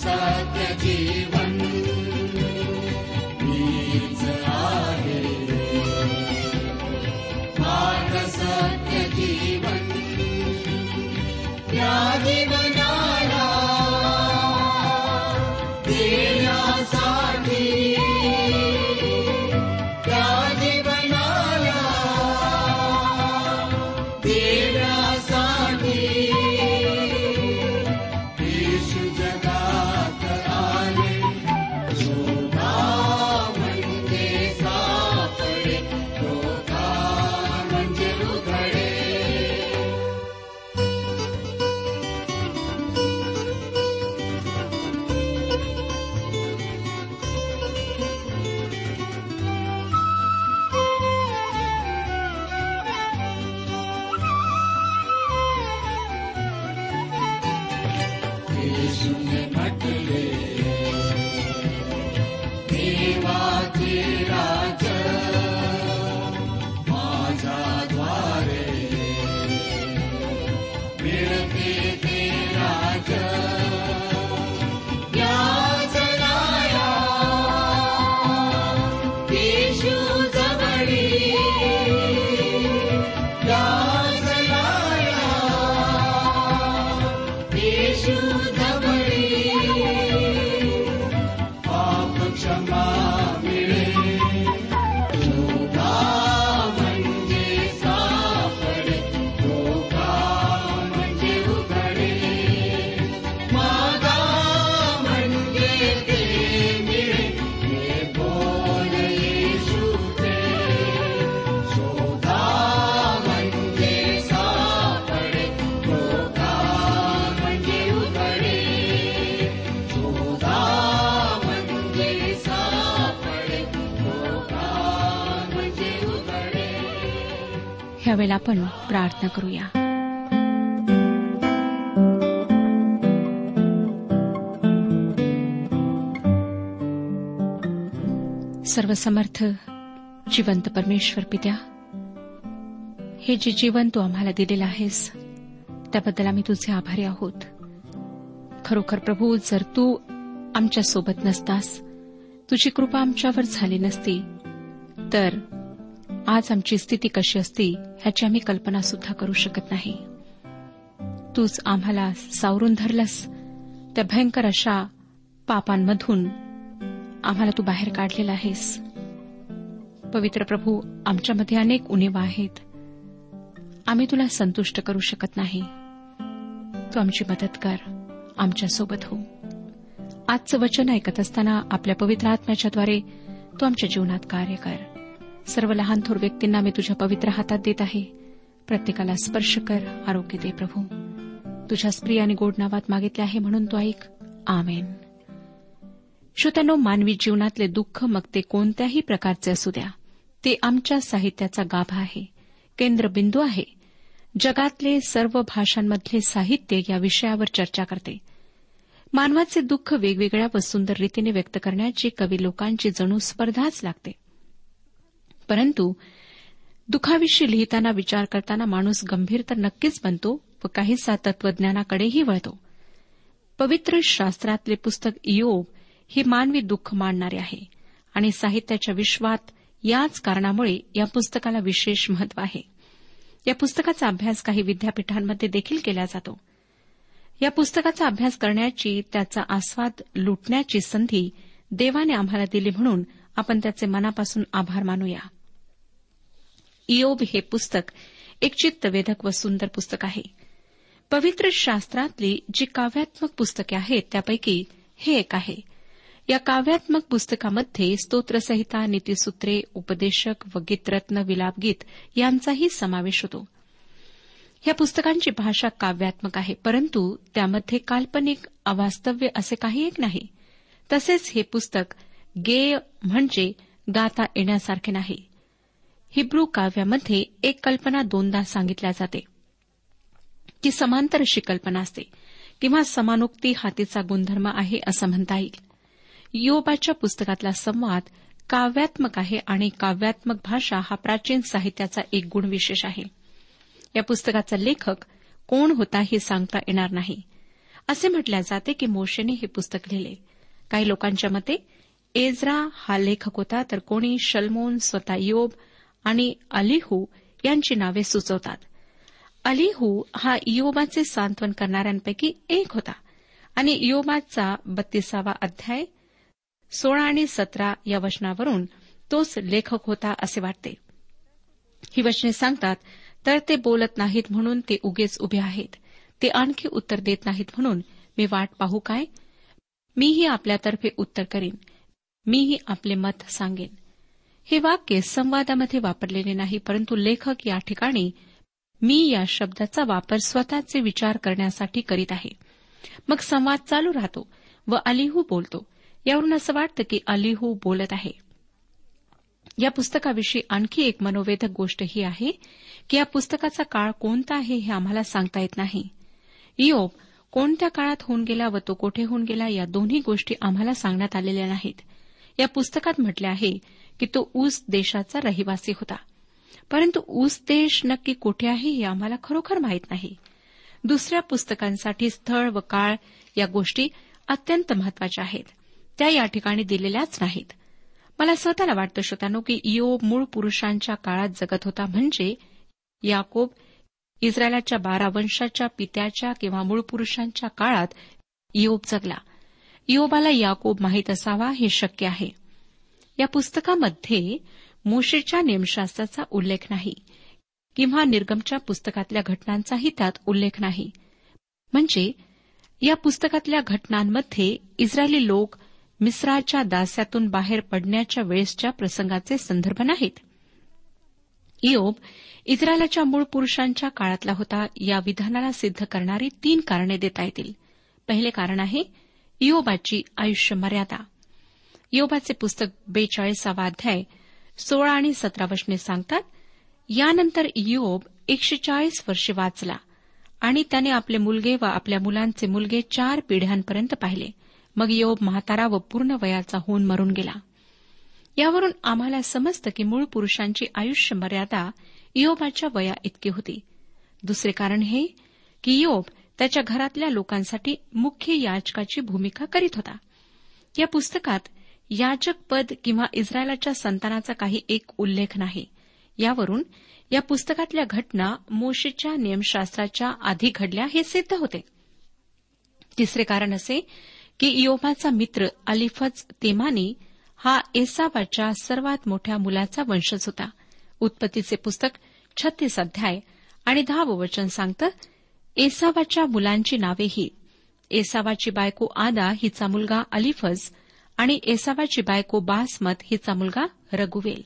सत्य जीवन இயேசுவின் மக்களே ह्यावेळेला आपण प्रार्थना करूया. सर्वसमर्थ जिवंत परमेश्वर पित्या हे जे जीवन तू आम्हाला दिलेलं आहेस त्याबद्दल आम्ही तुझे आभारी आहोत. खरोखर प्रभू जर तू आमच्यासोबत नसतास तुझी कृपा आमच्यावर झाली नसती तर आज आमची स्थिती कशी असती ह्याची आम्ही कल्पना सुद्धा करू शकत नाही. तूच आम्हाला सावरून धरलंस त्या भयंकर अशा पापांमधून आम्हाला तू बाहेर काढलेला आहेस. पवित्र प्रभू आमच्यामध्ये अनेक उणीवा आहेत. आम्ही तुला संतुष्ट करू शकत नाही. तू आमची मदत कर आमच्यासोबत हो. आजचं वचन ऐकत असताना आपल्या पवित्र आत्म्याच्याद्वारे तू आमच्या जीवनात कार्य कर. सर्व लहान थोर व्यक्तींना मी तुझ्या पवित्र हातात देत आहे. प्रत्येकाला स्पर्श कर आरोग्य दे प्रभू. तुझ्या स्त्री आणि गोड नावात मागितले आहे म्हणून तो ऐक. आमेन. श्रोत्यानो मानवी जीवनातले दुःख मग ते कोणत्याही प्रकारचे असू द्या. ते आमच्या साहित्याचा गाभा आहे. केंद्रबिंदू आहे. जगातले सर्व भाषांमधले साहित्य या विषयावर चर्चा करते. मानवाचे दुःख वेगवेगळ्या व सुंदर रीतीने व्यक्त करण्याची कवी लोकांची जणू स्पर्धाच लागते. परंतु दुःखाविषयी लिहिताना विचार करताना माणूस गंभीर तर नक्कीच बनतो व काहीसा तत्वज्ञानाकडेही वळतो. पवित्र शास्त्रातले पुस्तक इयोब हे मानवी दुःख मांडणारे आहे आणि साहित्याच्या विश्वात याच कारणामुळे या पुस्तकाला विशेष महत्त्व आहे. या पुस्तकाचा अभ्यास काही विद्यापीठांमध्ये देखील केला जातो. या पुस्तकाचा अभ्यास करण्याची त्याचा आस्वाद लुटण्याची संधी देवाने आम्हाला दिली म्हणून आपण त्याचे मनापासून आभार मानूया. इयोब हे पुस्तक एक चित्तवेधक व सुंदर पुस्तक आहे. पवित्र शास्त्रातली जी काव्यात्मक पुस्तके आहेत त्यापैकी हे एक आहे. या काव्यात्मक पुस्तकामध्ये स्तोत्रसंहिता नीतीसूत्रे उपदेशक व गीतरत्न विलापगीत यांचाही समावेश होतो. या पुस्तकांची भाषा काव्यात्मक आहे परंतु त्यामध्ये काल्पनिक अवास्तव्य असे काही एक नाही. तसेच हे पुस्तक गेय म्हणजे गाता येण्यासारखे नाही. हिब्रू काव्यामध्ये एक कल्पना दोनदा सांगितल्या जाते. ती समांतर अशी कल्पना असते. किंवा समानोक्ती हातीचा गुणधर्म आहे असं म्हणता येईल. योबाच्या पुस्तकातला संवाद काव्यात्मक आहे आणि काव्यात्मक भाषा हा प्राचीन साहित्याचा एक गुण विशेष आहे. या पुस्तकाचा लेखक कोण होता हे सांगता येणार नाही. असे म्हटल्या जाते की मोशेने हे पुस्तक लिहिले. काही लोकांच्या मते एजरा हा लेखक होता तर कोणी शल्मोन स्वतः योब आणि अलिहू यांची नावे सुचवतात. अलिहू हा योबाचे सांत्वन करणाऱ्यांपैकी एक होता आणि योबाचा बत्तीसावा अध्याय सोळा आणि सतरा या वचनावरून तोच लेखक होता असे वाटते. ही वचने सांगतात तर ते बोलत नाहीत म्हणून ते उगेच उभे आहेत. ते आणखी उत्तर देत नाहीत म्हणून मी वाट पाहू काय? मीही आपल्यातर्फे उत्तर करीन. मीही आपले मत सांगेन. हे वाक्य संवादामध्ये वापरलेले नाही परंतु लेखक या ठिकाणी मी या शब्दाचा वापर स्वतःचे विचार करण्यासाठी करीत आहे. मग संवाद चालू राहतो व अलिहू बोलतो. यावरून असं वाटतं की अलिहू बोलत आहे. या पुस्तकाविषयी आणखी एक मनोवेधक गोष्ट ही आहे की या पुस्तकाचा काळ कोणता आहे हे आम्हाला सांगता येत नाही. इयोब कोणत्या काळात होऊन गेला व तो कोठे होऊन गेला या दोन्ही गोष्टी आम्हाला सांगण्यात आलेल्या नाहीत. या पुस्तकात म्हटले आहे की तो ऊस देशाचा रहिवासी होता. परंतु ऊस देश नक्की कुठे आहे हे आम्हाला खरोखर माहीत नाही. दुसऱ्या पुस्तकांसाठी स्थळ व काळ या गोष्टी अत्यंत महत्त्वाच्या आहेत. त्या या ठिकाणी दिलेल्याच नाहीत. मला स्वतःला वाटतं श्रोतानो की इयोब मूळ पुरुषांच्या काळात जगत होता म्हणजे याकोब इस्रायलाच्या बारा वंशाच्या पित्याच्या किंवा मूळ पुरुषांच्या काळात इयोब जगला. इयोबाला याकोब माहीत असावा हे शक्य आहे. या पुस्तकामध्ये मोशेच्या नेमशास्त्राचा उल्लेख नाही किंवा निर्गमच्या पुस्तकातल्या घटनांचाही त्यात उल्लेख नाही. म्हणजे या पुस्तकातल्या घटनांमध्ये इस्रायली लोक मिस्राच्या दास्यातून बाहेर पडण्याच्या वेळेसच्या प्रसंगाचे संदर्भ नाहीत. इयोब इस्रायलाच्या मूळ पुरुषांच्या काळातला होता. या विधानाला सिद्ध करणारी तीन कारणे देता येतील. पहिले कारण आहे इयोबाची आयुष्य मर्यादा. योबाचे पुस्तक बेचाळीसावा अध्याय सोळा आणि सतरा वचने सांगतात यानंतर योब एकशे चाळीस वर्षे वाचला आणि त्याने आपले मुलगे व आपल्या मुलांचे मुलगे चार पिढ्यांपर्यंत पाहिले. मग योब म्हातारा व पूर्ण वयाचा होऊन मरून गेला. यावरून आम्हाला समजतं की मूळ पुरुषांची आयुष्य मर्यादा इयोबाच्या वया इतकी होती. दुसरे कारण हे की योब त्याच्या घरातल्या लोकांसाठी मुख्य याचकाची भूमिका करीत होता. या पुस्तकात याचक पद किंवा इस्रायलाच्या संतानाचा काही एक उल्लेख नाही. यावरून या पुस्तकातल्या घटना मोशेच्या नियमशास्त्राच्या आधी घडल्या हे सिद्ध होते. तिसरे कारण असे की इयोबाचा मित्र अलिफज तेमानी हा एसावाच्या सर्वात मोठ्या मुलाचा वंशज होता. उत्पत्तीचे पुस्तक छत्तीस अध्याय आणि दहावं वचन सांगतं एसावाच्या मुलांची नावे ही एसावाची बायको आदा हिचा मुलगा अलिफज आणि एसावाची बायको बासमत हिचा मुलगा रघुवेल.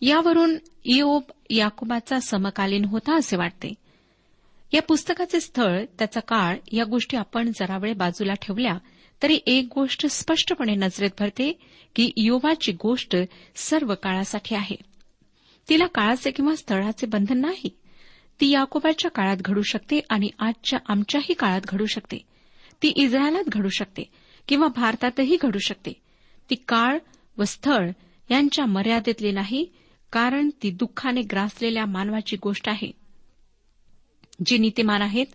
यावरून इओब याकुबाचा समकालीन होता असे वाटते. या पुस्तकाचे स्थळ त्याचा काळ या गोष्टी आपण जरावेळ बाजूला ठेवल्या तरी एक गोष्ट स्पष्टपणे नजरेत भरते की इयोबाची गोष्ट सर्व काळासाठी आहे. तिला काळाचे किंवा स्थळाचे बंधन नाही. ती याकोबाच्या काळात घडू शकते आणि आजच्या आमच्याही काळात घडू शकते. ती इस्रायलात घडू शकते किंवा भारतातही घडू शकते. ती काळ व स्थळ यांच्या मर्यादेतली नाही कारण ती दुःखाने ग्रासलेल्या मानवाची गोष्ट आहे. जे नीतिमान आहेत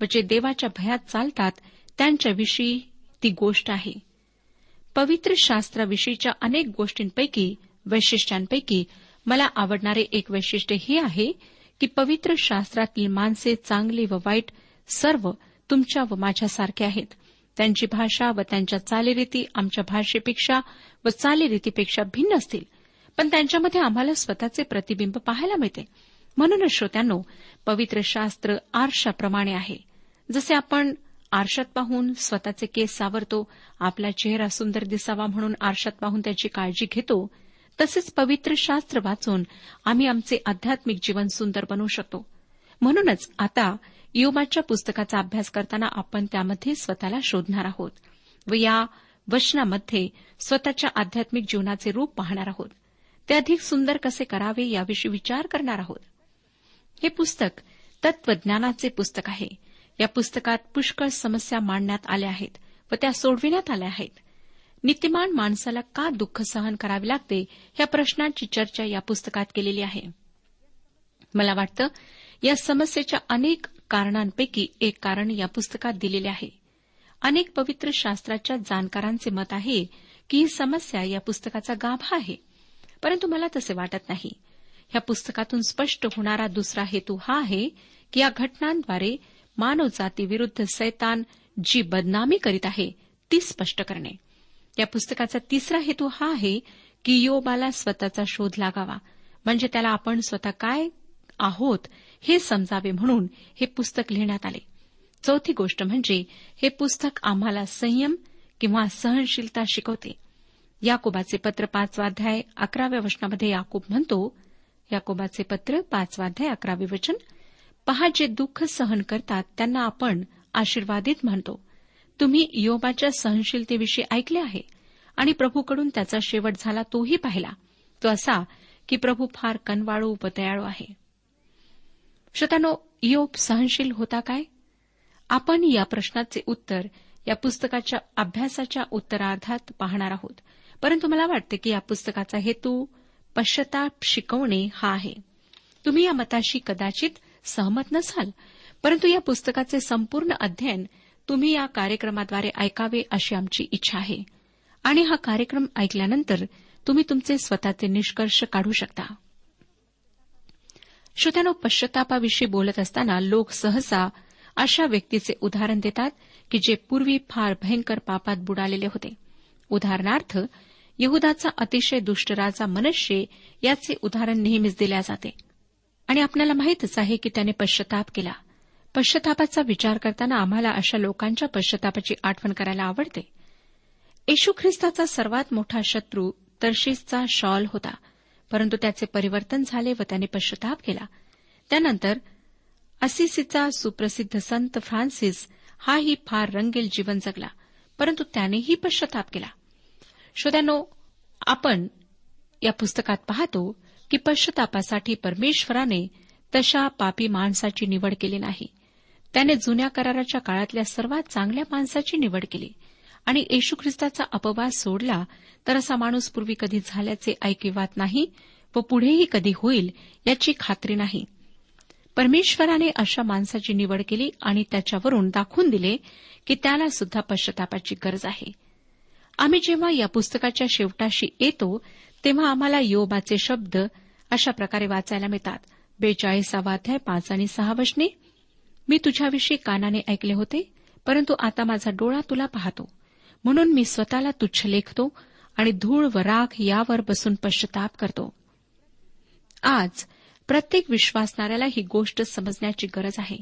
व जे देवाच्या भयात चालतात त्यांच्याविषयी ती गोष्ट आहे. पवित्र शास्त्राविषयीच्या अनेक गोष्टींपैकी वैशिष्ट्यांपैकी मला आवडणारे एक वैशिष्ट्य हे आहे की पवित्र शास्त्रातील माणसे चांगली व वाईट सर्व तुमच्या व माझ्यासारखे आहेत. त्यांची भाषा व त्यांच्या चालीरीती आमच्या भाषेपेक्षा व चालीरीतीपेक्षा भिन्न असतील. पण त्यांच्यामध्ये आम्हाला स्वतःचे प्रतिबिंब पाहायला मिळते. म्हणूनच श्रोत्यांनो पवित्र शास्त्र आरशाप्रमाणे आहे. जसे आपण आरशात पाहून स्वतःचे केस सावरतो आपला चेहरा सुंदर दिसावा म्हणून आरशात पाहून त्याची काळजी घेतो तसेच पवित्र शास्त्र वाचून आम्ही आमचे आध्यात्मिक जीवन सुंदर बनवू शकतो. म्हणूनच आता योबाच्या पुस्तकाचा अभ्यास करताना आपण त्यामध्ये स्वतःला शोधणार आहोत व या वचनामध्ये स्वतःच्या आध्यात्मिक जीवनाचे रूप पाहणार आहोत. ते अधिक सुंदर कसे करावे याविषयी विचार करणार आहोत. हे पुस्तक तत्वज्ञानाचे पुस्तक आहे. या पुस्तकात पुष्कळ समस्या मांडण्यात आल्या आहेत व त्या सोडविण्यात आल्या आहेत. नित्यमान माणसाला का दुःख सहन करावे लागते या प्रश्नांची चर्चा या पुस्तकात केलेली आहे. मला वाटतं या समस्येच्या अनेक कारणांपैकी एक कारण या पुस्तकात दिलेले आहे. अनेक पवित्र शास्त्राच्या जाणकारांचे मत आहे की ही समस्या या पुस्तकाचा गाभा आहे. परंतु मला तसे वाटत नाही. या पुस्तकातून स्पष्ट होणारा दुसरा हेतू हा आहे की या घटनांद्वारे मानवजातीविरुद्ध सैतान जी बदनामी करीत आहे ती स्पष्ट करणे. या पुस्तकाचा तिसरा हेतू हा आहे की योबाला स्वतःचा शोध लागावा. म्हणजे त्याला आपण स्वतः काय आहोत हे समजावे म्हणून हे पुस्तक लिहिण्यात आले. चौथी गोष्ट म्हणजे हे पुस्तक आम्हाला संयम किंवा सहनशीलता शिकवते. याकोबाचे पत्र पाचवाध्याय अकराव्या वचनामध्ये याकूब म्हणतो याकोबाचे पत्र पाचवाध्याय अकरावे वचन पहा जे दुःख सहन करतात त्यांना आपण आशीर्वादित म्हणतो. तुम्ही योबाच्या सहनशीलतेविषयी ऐकले आहे आणि प्रभूकडून त्याचा शेवट झाला तोही पाहिला. तो असा की प्रभू फार कनवाळू व दयाळू आहे. श्रोतानो योब सहनशील होता काय? आपण या प्रश्नाचे उत्तर या पुस्तकाच्या अभ्यासाच्या उत्तरार्धात पाहणार आहोत. परंतु मला वाटते की या पुस्तकाचा हेतू पश्चाताप शिकवणे हा आहे. तुम्ही या मताशी कदाचित सहमत नसाल परंतु या पुस्तकाचे संपूर्ण अध्ययन तुम्ही या कार्यक्रमाद्वारे ऐकावे अशी आमची इच्छा आहे. आणि हा कार्यक्रम ऐकल्यानंतर तुम्ही तुमचे स्वतःचे निष्कर्ष काढू शकता. श्रोत्यानो पश्चातापाविषयी बोलत असताना लोक सहसा अशा व्यक्तीचे उदाहरण देतात की जे पूर्वी फार भयंकर पापात बुडालेले होते. उदाहरणार्थ यहुदाचा अतिशय दुष्ट राजा मनश्ये याचे उदाहरण नेहमीच दिल्या जाते. आणि आपल्याला माहितच आहे की त्याने पश्चाताप केला. पश्चातापाचा विचार करताना आम्हाला अशा लोकांच्या पश्चातापाची आठवण करायला आवडते. येशू ख्रिस्ताचा सर्वात मोठा शत्रू तर्शीसचा शॉल होता परंतु त्याचे परिवर्तन झाले व त्याने पश्चाताप केला. त्यानंतर असिसीचा सुप्रसिद्ध संत फ्रान्सिस हाही फार रंगील जीवन जगला परंतु त्यानेही पश्चाताप केला. श्रोत्यानो आपण या पुस्तकात पाहतो की पश्चातापासाठी परमेश्वराने तशा पापी माणसाची निवड केली नाही. त्याने जुन्या कराराच्या काळातल्या सर्वात चांगल्या माणसाची निवड केली. आणि येशू ख्रिस्ताचा अपवाद सोडला तर असा माणूस पूर्वी कधी झाल्याचे ऐकिवात नाही व पुढेही कधी होईल याची खात्री नाही. परमेश्वराने अशा माणसाची निवड केली आणि त्याच्यावरून दाखवून दिले की त्याला सुद्धा पश्चातापाची गरज आहे. आम्ही जेव्हा या पुस्तकाच्या शेवटाशी येतो तेव्हा आम्हाला योबाचे शब्द अशा प्रकारे वाचायला मिळतात. बेचाळीसावा अध्याय पाच आणि सहा वचने मी तुझ्याविषयी कानाने ऐकले होते परंतु आता माझा डोळा तुला पाहतो. म्हणून मी स्वतःला तुच्छ लेखतो आणि धूळ व राख यावर बसून पश्चाताप करतो. आज प्रत्येक विश्वासणाऱ्याला ही गोष्ट समजण्याची गरज आहे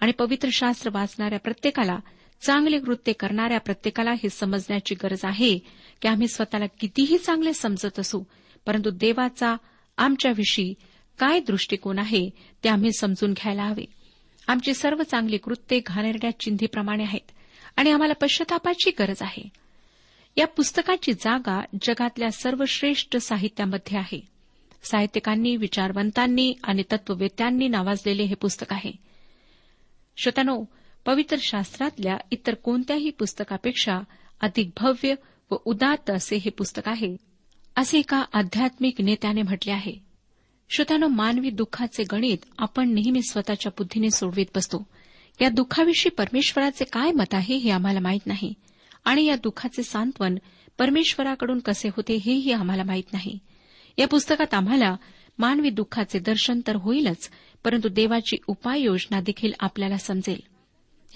आणि पवित्र शास्त्र वाचणाऱ्या प्रत्येकाला चांगले कृत्य करणाऱ्या प्रत्येकाला हे समजण्याची गरज आहे की आम्ही स्वतःला कितीही चांगले समजत असू परंतु देवाचा आमच्याविषयी काय दृष्टिकोन आहे ते आम्ही समजून घ्यायला हवे. आमची सर्व चांगली कृत्ये घाणेरड्या चिंधीप्रमाणे आहेत आणि आम्हाला पश्चातापाची गरज आहे. या पुस्तकाची जागा जगातल्या सर्वश्रेष्ठ साहित्यामध्ये आहे. साहित्यिकांनी विचारवंतांनी आणि तत्ववेत्यांनी नावाजलेले हे पुस्तक आहे. श्रोत्यानो पवित्र शास्त्रातल्या इतर कोणत्याही पुस्तकापेक्षा अधिक भव्य व उदात्त असे हे पुस्तक आहे असे एका आध्यात्मिक नेत्याने म्हटले आहे. श्रोत्यानं मानवी दुःखाचे गणित आपण नेहमी स्वतःच्या बुद्धीने सोडवीत बसतो. या दुःखाविषयी परमेश्वराचे काय मत आहे हे आम्हाला माहीत नाही. आणि या दुःखाचे सांत्वन परमेश्वराकडून कसे होते हेही आम्हाला माहीत नाही. या पुस्तकात आम्हाला मानवी दुःखाचे दर्शन तर होईलच परंतु देवाची उपाययोजना देखील आपल्याला समजेल.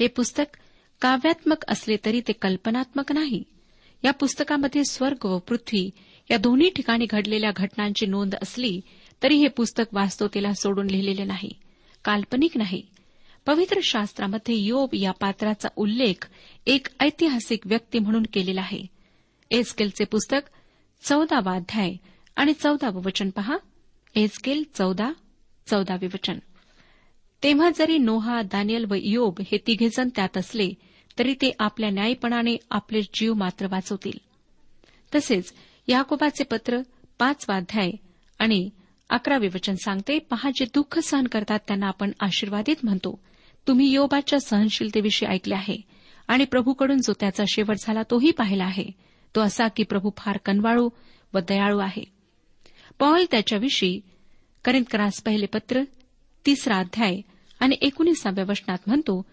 हे पुस्तक काव्यात्मक असले तरी ते कल्पनात्मक नाही. या पुस्तकामध्ये स्वर्ग व पृथ्वी या दोन्ही ठिकाणी घडलेल्या घटनांची नोंद असली तरी हे पुस्तक वास्तवतेला सोडून लिहिलेले नाही. काल्पनिक नाही. पवित्र शास्त्रामध्ये योब या पात्राचा उल्लेख एक ऐतिहासिक व्यक्ती म्हणून केलेला आहे. एसकेलचे पुस्तक चौदावा अध्याय आणि चौदावं वचन पहा. एसकेल चौदा चौदावे वचन. तेव्हा जरी नोहा दानियल व योब हे तिघेजण त्यात असले तरी ते आपल्या न्यायपणाने आपले जीव मात्र वाचवतील. तसेच याकोबाचे पत्र पाचवा अध्याय आणि अकरावे वचन सांगते पहा जे दुःख सहन करतात त्यांना आपण आशीर्वादित म्हणतो. तुम्ही योबाच्या सहनशीलतेविषयी ऐकले आहे आणि प्रभूकडून जो त्याचा शेवट झाला तोही पाहिला आहे. तो असा की प्रभू फार कनवाळू व दयाळू आहे. पॉल त्याच्याविषयी करिंदकरास पहिले पत्र तिसरा अध्याय आणि एकोणीसाव्या वचनात म्हणतो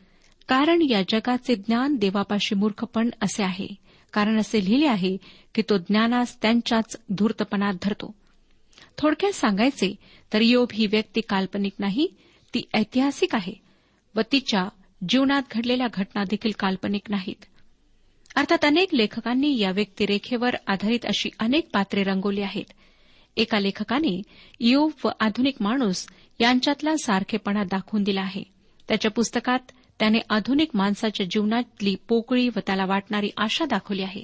कारण या जगाचे ज्ञान देवापाशी मूर्खपण असे आहे. कारण असे लिहिले आहे की तो ज्ञानास त्यांच्याच धूर्तपणात धरतो. थोडक्यात सांगायचे तर योब ही व्यक्ती काल्पनिक नाही ती ऐतिहासिक आहे व तिच्या जीवनात घडलेल्या घटना देखील काल्पनिक नाहीत. अर्थात अनेक लेखकांनी या व्यक्तिरेखेवर आधारित अशी अनेक पात्रे रंगवली आहेत. एका लेखकाने योब व आधुनिक माणूस यांच्यातला सारखेपणा दाखवून दिला आहे. त्याच्या पुस्तकात त्याने आधुनिक माणसाच्या जीवनातली पोकळी व त्याला वाटणारी आशा दाखवली आहे.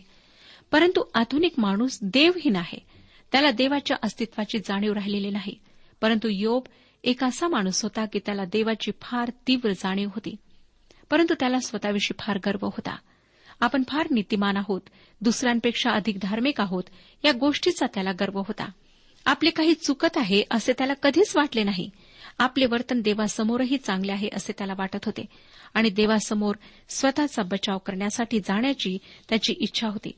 परंतु आधुनिक माणूस देवहीन आहे. त्याला देवाच्या अस्तित्वाची जाणीव राहिलेली नाही. परंतु योब एक असा माणूस होता की त्याला देवाची फार तीव्र जाणीव होती. परंतु त्याला स्वतःविषयी फार गर्व होता. आपण फार नीतिमान आहोत दुसऱ्यांपेक्षा अधिक धार्मिक आहोत या गोष्टीचा त्याला गर्व होता. आपले काही चुकत आहे असे त्याला कधीच वाटले नाही. आपले वर्तन देवासमोरही चांगले आहे असे त्याला वाटत होते. आणि देवासमोर स्वतःचा बचाव करण्यासाठी जाण्याची त्याची इच्छा होती.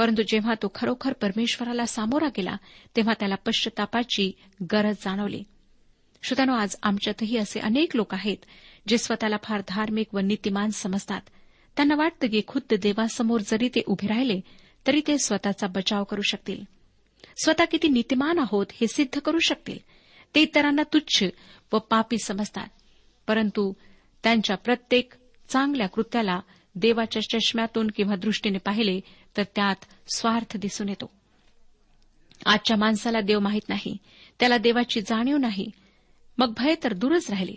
परंतु जेव्हा तो खरोखर परमेश्वराला सामोरा गेला तेव्हा त्याला पश्चातापाची गरज जाणवली. श्रोत्यानो आज आमच्यातही असे अनेक लोक आहेत जे स्वतःला फार धार्मिक व नीतिमान समजतात. त्यांना वाटतं की खुद्द देवासमोर जरी ते उभे राहिले तरी ते स्वतःचा बचाव करू शकतील. स्वतः किती नीतिमान आहोत हे सिद्ध करू शकतील. ते इतरांना तुच्छ व पापी समजतात. परंतु त्यांच्या प्रत्येक चांगल्या कृत्याला देवाच्या चष्म्यातून किंवा दृष्टीने पाहिले तर त्यात स्वार्थ दिसून येतो. आजच्या माणसाला देव माहीत नाही. त्याला देवाची जाणीव नाही. मग भय तर दूरच राहिले.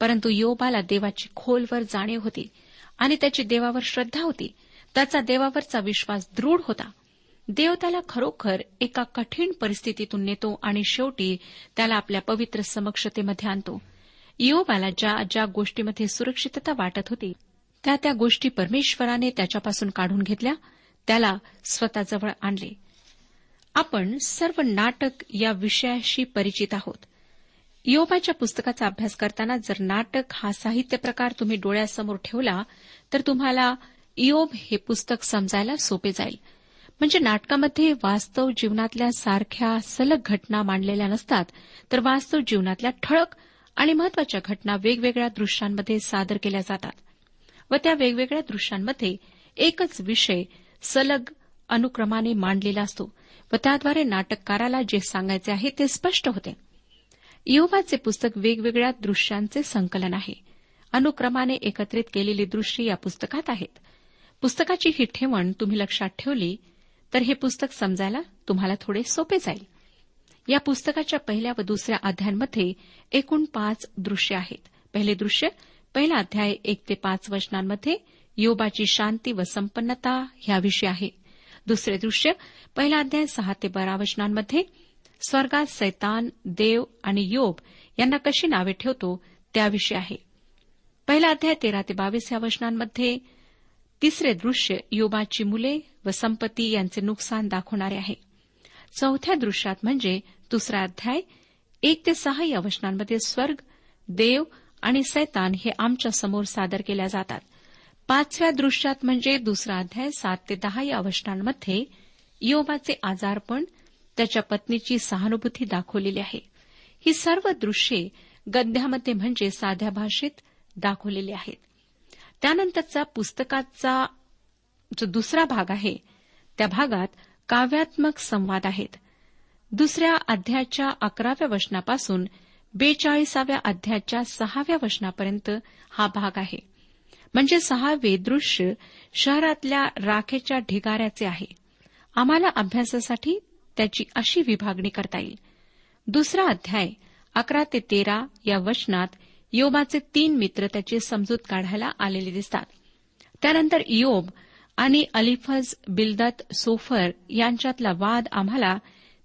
परंतु योबाला देवाची खोलवर जाणीव होती आणि त्याची देवावर श्रद्धा होती. त्याचा देवावरचा विश्वास दृढ होता. देव त्याला खरोखर एका कठीण परिस्थितीतून नेतो आणि शेवटी त्याला आपल्या पवित्र समक्षतेमध्ये आणतो. योबाला ज्या ज्या गोष्टीमध्ये सुरक्षितता वाटत होती त्या त्या गोष्टी परमेश्वराने त्याच्यापासून काढून घेतल्या त्याला स्वतःजवळ आणले. आपण सर्व नाटक या विषयाशी परिचित आहोत. योबाच्या पुस्तकाचा अभ्यास करताना जर नाटक हा साहित्य प्रकार तुम्ही डोळ्यासमोर ठेवला तर तुम्हाला इयोब हे पुस्तक समजायला सोपे जाईल. म्हणजे नाटकामध्ये वास्तव जीवनातल्या सारख्या सलग घटना मांडलेल्या नसतात तर वास्तव जीवनातल्या ठळक आणि महत्त्वाच्या घटना वेगवेगळ्या दृश्यांमध्ये सादर केल्या जातात. व त्या वेगवेगळ्या दृश्यांमध्ये एकच विषय सलग अनुक्रमाने मांडलेला असतो व त्याद्वारे नाटककाराला जे सांगायचे आहे ते स्पष्ट होते. योबाचे पुस्तक वेगवेगळ्या दृश्यांचे संकलन आहे. अनुक्रमाने एकत्रित केलेली दृश्य या पुस्तकात आहेत. पुस्तकाची ही ठेवण तुम्ही लक्षात ठेवली तर हे पुस्तक समजायला तुम्हाला थोडे सोपे जाईल. या पुस्तकाच्या पहिल्या व दुसऱ्या अध्यायांमध्ये एकूण पाच दृश्य आहेत. पहिले दृश्य पहिला अध्याय एक ते पाच वचनांमध्ये योबाची शांती व संपन्नता ह्याविषयी आहे. दुसरे दृश्य पहिला अध्याय सहा ते बारा वचनांमध्ये स्वर्गात सैतान देव आणि योब यांना कशी नावे ठेवतो त्याविषयी आहे. पहिला अध्याय तेरा ते बावीस या वचनांमध्ये तिसरे दृश्य योबाची मुले व संपत्ती यांचे नुकसान दाखवणारे आहे. चौथ्या दृश्यात म्हणजे दुसरा अध्याय एक ते सहा या वचनांमध्ये स्वर्ग देव आणि सैतान हे आमच्यासमोर सादर केल्या जातात. पाचव्या दृश्यात म्हणजे दुसरा अध्याय सात ते दहा या अवशनांमध्ये योबाचे आजारपण त्याच्या पत्नीची सहानुभूती दाखवलेली आहे. ही सर्व दृश्ये गद्यामध्ये म्हणजे साध्या भाषेत दाखवलेली आहेत. त्यानंतरचा पुस्तकाचा जो दुसरा भाग आहे त्या भागात काव्यात्मक संवाद आहेत. दुसऱ्या अध्यायाच्या अकराव्या वचनापासून बेचाळीसाव्या अध्यायाच्या सहाव्या वचनापर्यंत हा भाग आहे. म्हणजे सहावे दृश्य शहरातल्या राखेच्या ढिगाऱ्याचे आहे. आम्हाला अभ्यासासाठी त्याची अशी विभागणी करता येईल. दुसरा अध्याय अकरा ते तेरा या वचनात योबाचे तीन मित्र त्याची समजूत काढायला आलेले दिसतात. त्यानंतर योब आणि अलिफज बिलदत सोफर यांच्यातला वाद आम्हाला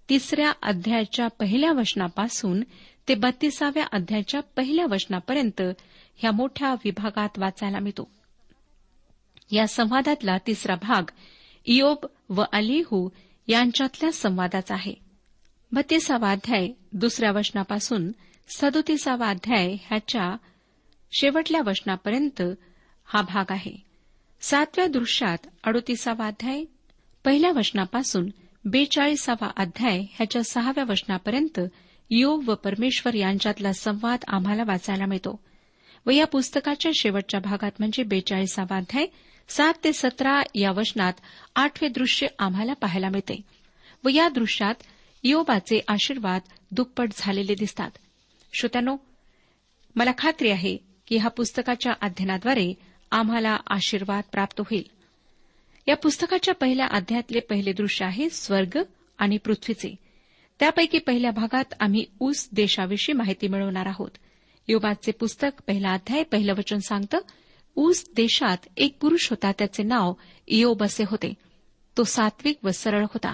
तिसऱ्या अध्यायाच्या पहिल्या वचनापासून ते बत्तीसाव्या अध्यायाच्या पहिल्या वचनापर्यंत ह्या मोठ्या विभागात वाचायला मिळतो. या संवादातला तिसरा भाग इयोब व अलिहू यांच्यातल्या संवादाचा आहे. बत्तीसावा अध्याय दुसऱ्या वचनापासून सदोतीसावा अध्याय ह्याच्या शेवटल्या वचनापर्यंत हा भाग आहे. सातव्या दृश्यात अडोतीसावा अध्याय पहिल्या वचनापासून बेचाळीसावा अध्याय ह्याच्या सहाव्या वचनापर्यंत योग व परमेश्वर यांच्यातला संवाद आम्हाला वाचायला मिळतो. व या पुस्तकाच्या शेवटच्या भागात म्हणजे बेचाळीसावा अध्याय सात ते सतरा या वचनात आठवे दृश्य आम्हाला पाहायला मिळते. व या दृश्यात योबाचे आशीर्वाद दुप्पट झालेले दिसतात. श्रोत्यानो मला खात्री आहे की ह्या पुस्तकाच्या अध्ययनाद्वारे आम्हाला आशीर्वाद प्राप्त होईल. या पुस्तकाच्या पहिल्या अध्यायातले पहिले दृश्य आहे स्वर्ग आणि पृथ्वीचे. त्यापैकी पहिल्या भागात आम्ही ऊस देशाविषयी माहिती मिळवणार आहोत. योबाचे पुस्तक पहिला अध्याय पहिलं वचन सांगतं ऊस देशात एक पुरुष होता त्याचे नाव इयोब असे होते. तो सात्विक व सरळ होता.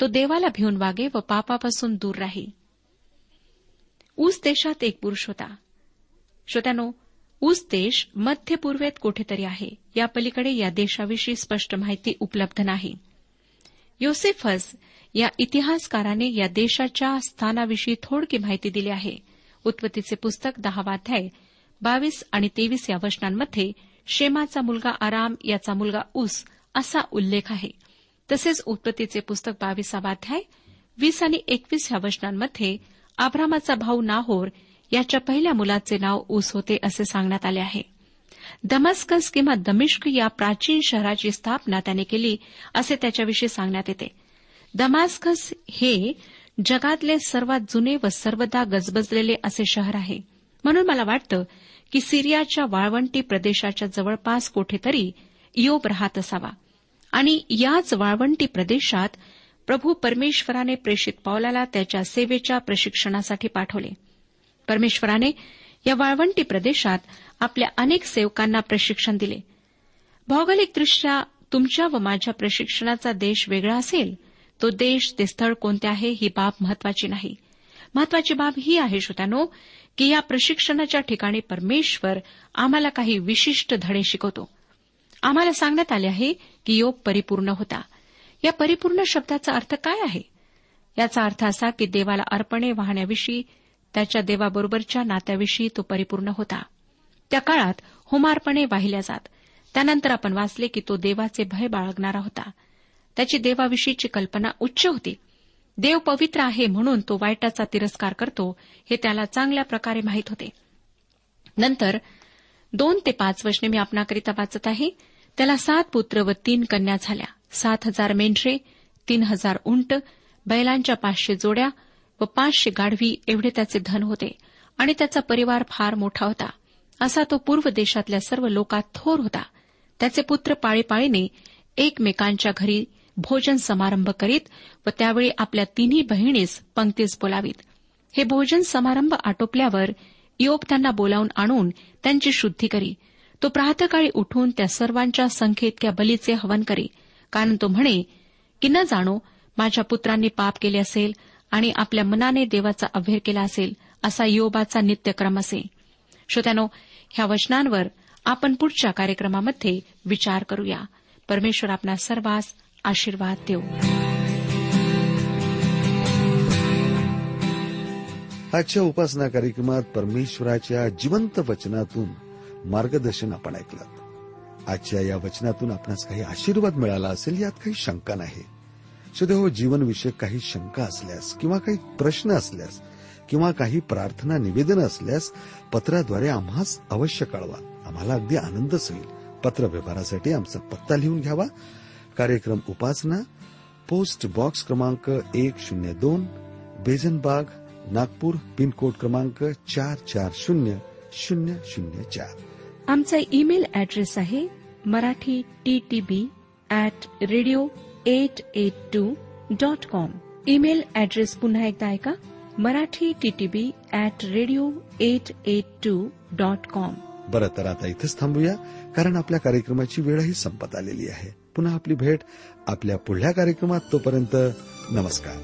तो देवाला भिवून वागे व पापापासून दूर राही. ऊस देशात एक पुरुष होता. श्रोत्यानो ऊस देश मध्य पूर्वेत कुठेतरी आहे. या पलीकडे या देशाविषयी स्पष्ट माहिती उपलब्ध नाही. योसेफस या इतिहासकाराने या देशाच्या स्थानाविषयी थोडकी माहिती दिली आहे. उत्पत्तीचे पुस्तक दहावाध्याय बावीस आणि तेवीस या वचनांमध्ये शेमाचा मुलगा आराम याचा मुलगा ऊस असा उल्लेख आहे. तसेच उत्पत्तीचे पुस्तक बावीसावाध्याय वीस आणि एकवीस या वचनांमध्ये आभ्रामाचा भाऊ नाहोर याच्या पहिल्या मुलाचे नाव ऊस होते असे सांगण्यात आले आहे. दमस्कस किंवा दमिश्क या प्राचीन शहराची स्थापना त्याने केली असे त्याच्याविषयी सांगण्यात येते. दमास्कस हे जगातले सर्वात जुने व सर्वदा गजबजलेले असे शहर आहे. म्हणून मला वाटतं की सिरियाच्या वाळवंटी प्रदेशाच्या जवळपास कुठेतरी योब राहत असावा. आणि याच वाळवंटी प्रदेशात प्रभू परमेश्वराने प्रेषित पावलाला त्याच्या सेवेच्या प्रशिक्षणासाठी पाठवले. परमेश्वराने या वाळवंटी प्रदेशात आपल्या अनेक सेवकांना प्रशिक्षण दिले. भौगोलिकदृष्ट्या तुमच्या व माझ्या प्रशिक्षणाचा देश वेगळा असेल तो देश ते स्थळ कोणते आहे ही बाब महत्वाची नाही. महत्वाची बाब ही आहे श्रोत्यानो की या प्रशिक्षणाच्या ठिकाणी परमेश्वर आम्हाला काही विशिष्ट धडे शिकवतो. आम्हाला सांगण्यात आले आहे की योग परिपूर्ण होता. या परिपूर्ण शब्दाचा अर्थ काय आहे? याचा अर्थ असा की देवाला अर्पणे वाहण्याविषयी त्याच्या देवाबरोबरच्या नात्याविषयी तो परिपूर्ण होता. त्या काळात होमार्पणे वाहिल्या जात. त्यानंतर आपण वाचले की तो देवाचे भय बाळगणारा होता. त्याची देवाविषयीची कल्पना उच्च होती. देव पवित्र आहे म्हणून तो वाईटाचा तिरस्कार करतो हे त्याला चांगल्या प्रकारे माहीत होते. नंतर दोन ते पाच वचने मी आपणाकरिता वाचत आहे. त्याला सात पुत्र व तीन कन्या झाल्या. सात हजार मेंढरे तीन हजार उंट बैलांच्या पाचशे जोड्या व पाचशे गाढवी एवढे त्याचे धन होते आणि त्याचा परिवार फार मोठा होता. असा तो पूर्व देशातल्या सर्व लोकात थोर होता. त्याचे पुत्र पाळीपाळीने एकमेकांच्या घरी भोजन समारंभ करीत व त्यावेळी आपल्या तिन्ही बहिणीस पंक्तीस बोलावीत. हे भोजन समारंभ आटोपल्यावर योग त्यांना बोलावून आणून त्यांची शुद्धी करी. तो प्रातकाळी उठून त्या सर्वांच्या संख्येतक्या बलीचे हवन करी. कारण तो म्हणे की न जाणो माझ्या पुत्रांनी पाप केले असेल आणि आपल्या मनाने देवाचा अभ्यर केला असेल असा योबाचा नित्यक्रम असे. श्रोत्यानो ह्या वचनांवर आपण पुढच्या कार्यक्रमामध्ये विचार करूया. परमेश्वर आपला सर्वांस आशीर्वाद देऊ. आजच्या उपासना कार्यक्रमात परमेश्वराच्या जिवंत वचनातून मार्गदर्शन आपण ऐकलं. आजच्या या वचनातून आपणास काही आशीर्वाद मिळाला असेल यात काही शंका नाही. सदैव हो, जीवनविषयक काही शंका असल्यास किंवा काही प्रश्न असल्यास किंवा काही प्रार्थना निवेदन असल्यास पत्राद्वारे आम्हास अवश्य कळवा. आम्हाला अगदी आनंदच होईल. पत्र व्यवहारासाठी आमचा पत्ता लिहून घ्यावा. कार्यक्रम उपासना पोस्ट बॉक्स क्रमांक एक शून्य दोन बेजनबाग नागपूर पिनकोड क्रमांक चार चार शून्य शून्य शून्य चार. आमचा ईमेल ॲड्रेस आहे Marathi T T B at radio eight eight two dot com. Email address पुन्हा एकदा ऐका Marathi T T B at radio eight eight two dot com. बरं तर आता इथंच थांबूया कारण आपल्या कार्यक्रमाची वेळही संपत आलेली आहे. पुन्हा आपली भेट आपल्या पुढल्या कार्यक्रमात तोपर्यंत नमस्कार.